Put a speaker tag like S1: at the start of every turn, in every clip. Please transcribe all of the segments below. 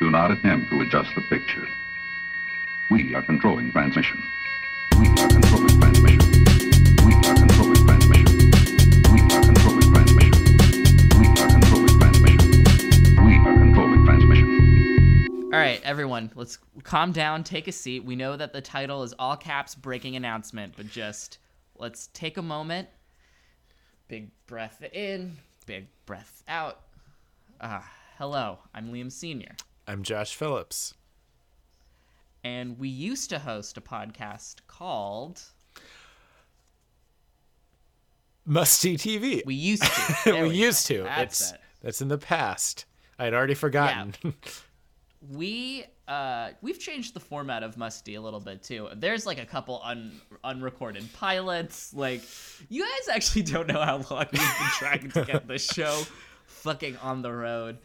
S1: Do not attempt to adjust the picture. We are controlling transmission. We are controlling transmission. We are controlling transmission. We are controlling transmission. We are controlling transmission. We are controlling transmission.
S2: All right, everyone, let's calm down, take a seat. We know that the title is all caps breaking announcement, but just let's take a moment. Big breath in, big breath out. Ah, hello, I'm Liam Sr.
S3: I'm Josh Phillips.
S2: And we used to host a podcast called
S3: Musty TV.
S2: We Used to.
S3: We
S2: go.
S3: used to.
S2: That's
S3: it's
S2: it.
S3: that's in the past. I'd already forgotten.
S2: we uh we've changed the format of musty a little bit too there's like a couple un unrecorded pilots like you guys actually don't know how long we've been trying to get this show fucking on the road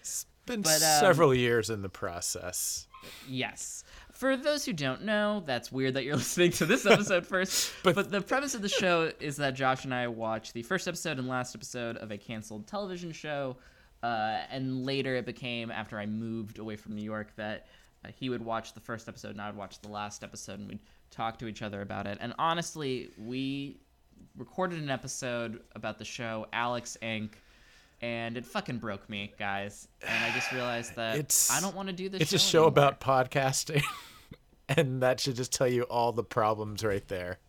S3: been
S2: But, um,
S3: several years in the process.
S2: yes for those who don't know that's weird that you're listening to this episode first but,
S3: But-
S2: the premise of the show is that josh and i watch the first episode and last episode of a canceled television show uh, and later it became after i moved away from new york that uh, he would watch the first episode and i would watch the last episode and we'd talk to each other about it and honestly we recorded an episode about the show alex inc and it fucking broke me guys and i just realized that
S3: It's-
S2: i don't want to do this
S3: It's
S2: show
S3: a show
S2: anymore.
S3: about podcasting, and that should just tell you all the problems right there.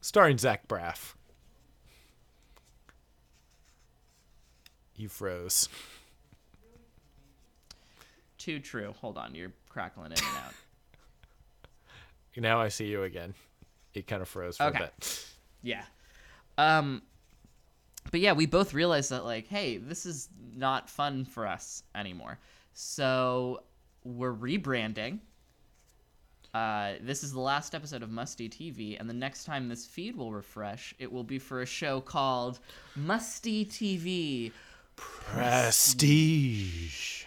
S3: Starring Zach Braff. You froze.
S2: Too true. Hold on, you're crackling in and out.
S3: Now I see you again. It kind of froze for
S2: Okay.
S3: a bit.
S2: yeah. Um but yeah, we both realized that like, hey, this is not fun for us anymore. So we're rebranding. Uh, this is the last episode of Musty TV, and the next time this feed will refresh, it will be for a show called Musty TV.
S3: Prestige.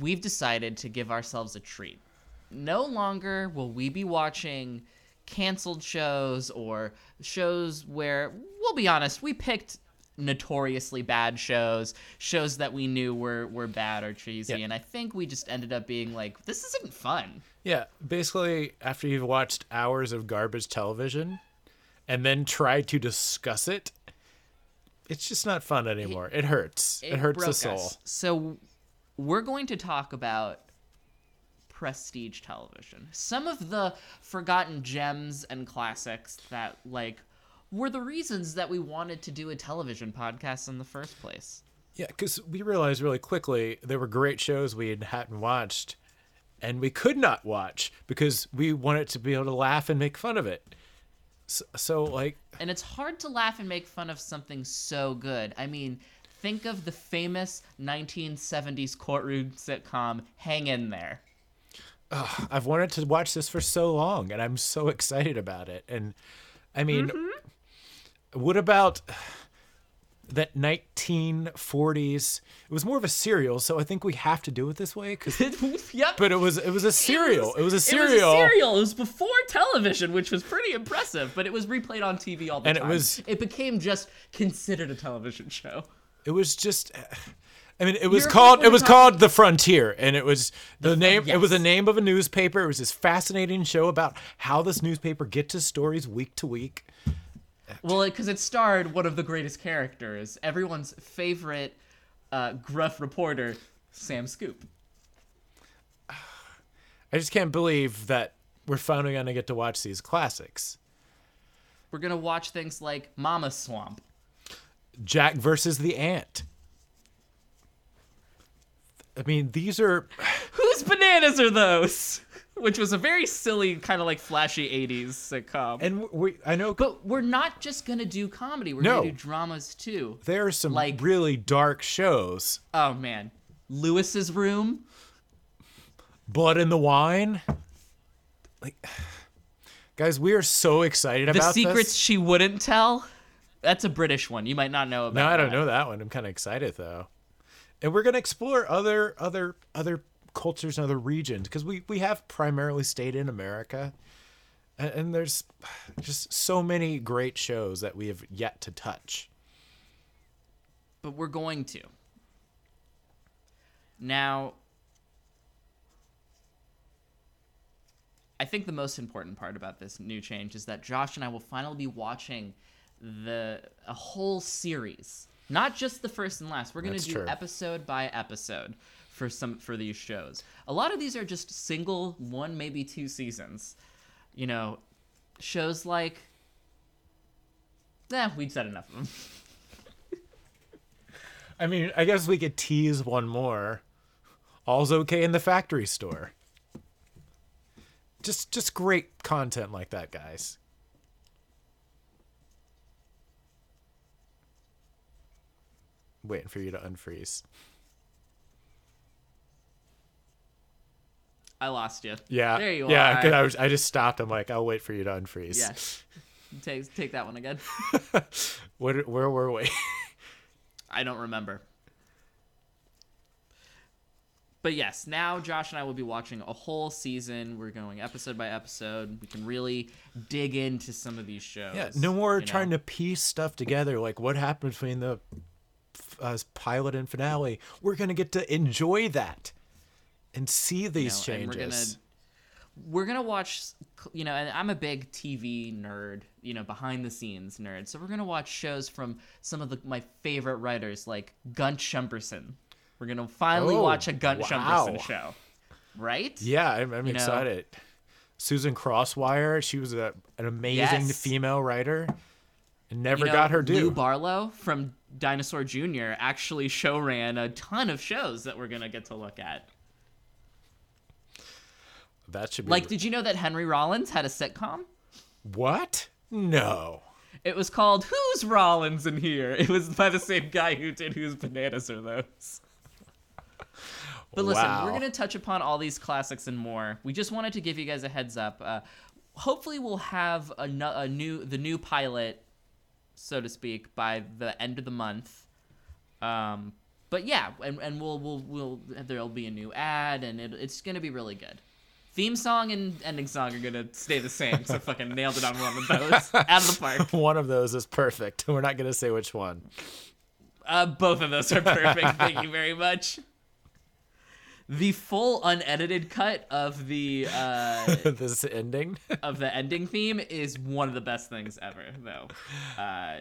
S2: we've decided to give ourselves a treat. No longer will we be watching canceled shows or shows where, we'll be honest, we picked notoriously bad shows, shows that we knew were, were bad or cheesy.
S3: Yeah.
S2: And I think we just ended up being like, this isn't fun.
S3: Yeah, basically, after you've watched hours of garbage television and then tried to discuss it, it's just not fun anymore. It, hurts. It, hurts the soul.
S2: us. So we're going to talk about prestige television. Some of the forgotten gems and classics that like were the reasons that we wanted to do a television podcast in the first place.
S3: Yeah, because we realized really quickly there were great shows we had hadn't watched, and we could not watch because we wanted to be able to laugh and make fun of it. So, so like,
S2: And it's hard to laugh and make fun of something so good. I mean, think of the famous 1970s courtroom sitcom Hang in There.
S3: I've wanted to watch this for so long, and I'm so excited about it. And I mean, mm-hmm. what about that 1940s? It was more of a serial, so I think we have to do it this way. 'cause-
S2: yep.
S3: but it was it was a serial. It was, a serial.
S2: It was a serial. It was before television, which was pretty impressive. But it was replayed on TV all the
S3: And it was-
S2: It became just considered a television show.
S3: It was just. Uh, I mean, it was
S2: You're
S3: called
S2: hoping
S3: it was called The Frontier, and it was the, name. It was the name of a newspaper. It was this fascinating show about how this newspaper gets its stories week to week.
S2: Well, because it starred one of the greatest characters, everyone's favorite uh, gruff reporter, Sam Scoop.
S3: I just can't believe that we're finally gonna get to watch these classics.
S2: We're gonna watch things like Mama Swamp.
S3: Jack versus the Ant. I mean, these are
S2: Whose bananas are those? Which was a very silly, kind of like flashy '80s sitcom.
S3: and we. I know,
S2: but we're not just gonna do comedy. We're
S3: No.
S2: gonna do dramas too.
S3: there are some
S2: like-
S3: really dark shows.
S2: Oh man, Lewis's Room.
S3: Blood in the Wine. Like, guys, we are so excited
S2: The
S3: about The
S2: secrets
S3: this.
S2: she wouldn't tell. That's a British one. You might not know about.
S3: No, I don't
S2: that.
S3: know that one. I'm kind of excited though, and we're gonna explore other other other cultures and other regions because we we have primarily stayed in America, and, and there's just so many great shows that we have yet to touch.
S2: but we're going to. Now, I think the most important part about this new change is that Josh and I will finally be watching the a whole series, not just the first and last. We're gonna do
S3: true.
S2: episode by episode for some for these shows. A lot of these are just single one, maybe two seasons. You know, shows like. Eh, we've said enough of them.
S3: I mean, I guess we could tease one more. All's okay in the factory store. Just just great content like that, guys. Waiting for you to unfreeze.
S2: I lost you.
S3: Yeah.
S2: There you are.
S3: yeah,
S2: are.
S3: 'cause I was I just stopped. I'm like, I'll wait for you to unfreeze.
S2: Yeah. Take take that one again.
S3: Where where were we?
S2: I don't remember. But yes, now Josh and I will be watching a whole season. We're going episode by episode. We can really dig into some of these shows.
S3: Yeah, no more trying
S2: know?
S3: to piece stuff together. Like what happened between the uh, pilot and finale. We're gonna get to enjoy that and see these
S2: know, and we're
S3: changes.
S2: we're gonna watch you know and i'm a big tv nerd you know behind the scenes nerd so we're gonna watch shows from some of the, my favorite writers like gunt shumperson we're gonna finally
S3: Oh,
S2: watch a gunt
S3: wow.
S2: shumperson show right
S3: Yeah, I'm, I'm
S2: You know?
S3: excited. Susan Crosswire, she was a, an amazing
S2: Yes.
S3: female writer, and never
S2: You know,
S3: got her
S2: Lou
S3: due.
S2: Barlow from Dinosaur Jr. actually show ran a ton of shows that we're gonna get to look at.
S3: that should be
S2: Like, did you know that Henry Rollins had a sitcom?
S3: what? No.
S2: It was called Who's Rollins in Here? It was by the same guy who did Whose Bananas Are Those? But listen,
S3: Wow.
S2: we're going to touch upon all these classics and more. We just wanted to give you guys a heads up. Uh, hopefully, we'll have a, a new the new pilot, so to speak, by the end of the month. Um, but yeah, and, and we'll we'll we'll there'll be a new ad, and it, it's going to be really good. Theme song and ending song are gonna stay the same, so fucking nailed it on one of those. Out of the park.
S3: One of those is perfect. We're not gonna say which one.
S2: Uh, both of those are perfect. Thank you very much. The full unedited cut of the uh,
S3: this ending.
S2: of the ending theme is one of the best things ever, though. Uh,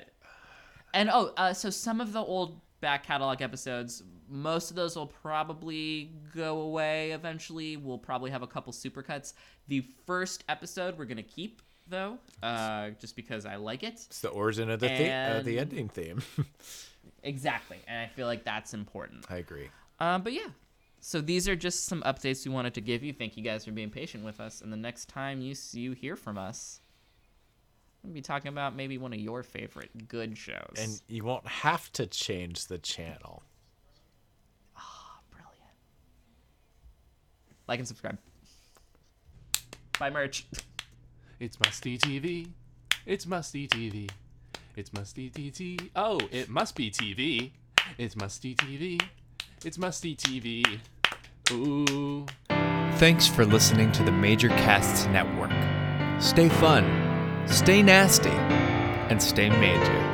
S2: and oh, uh, so some of the old back catalog episodes, most of those will probably go away eventually. We'll probably have a couple supercuts. The first episode we're gonna keep though, uh, just because I like it.
S3: it's the origin of the the- uh, the ending theme.
S2: Exactly, and I feel like that's important.
S3: I agree.
S2: Um, but yeah, so these are just some updates we wanted to give you. Thank you guys for being patient with us. And the next time you s- you hear from us, we'll be talking about maybe one of your favorite good shows.
S3: And you won't have to change the channel.
S2: Ah, brilliant. Like and subscribe. Buy merch.
S4: It's Musty TV. It's Musty TV. It's Musty TV. Oh, it must be TV. It's Musty TV. It's Musty TV. Ooh.
S5: Thanks for listening to the Major Casts Network. Stay fun, stay nasty, and stay major.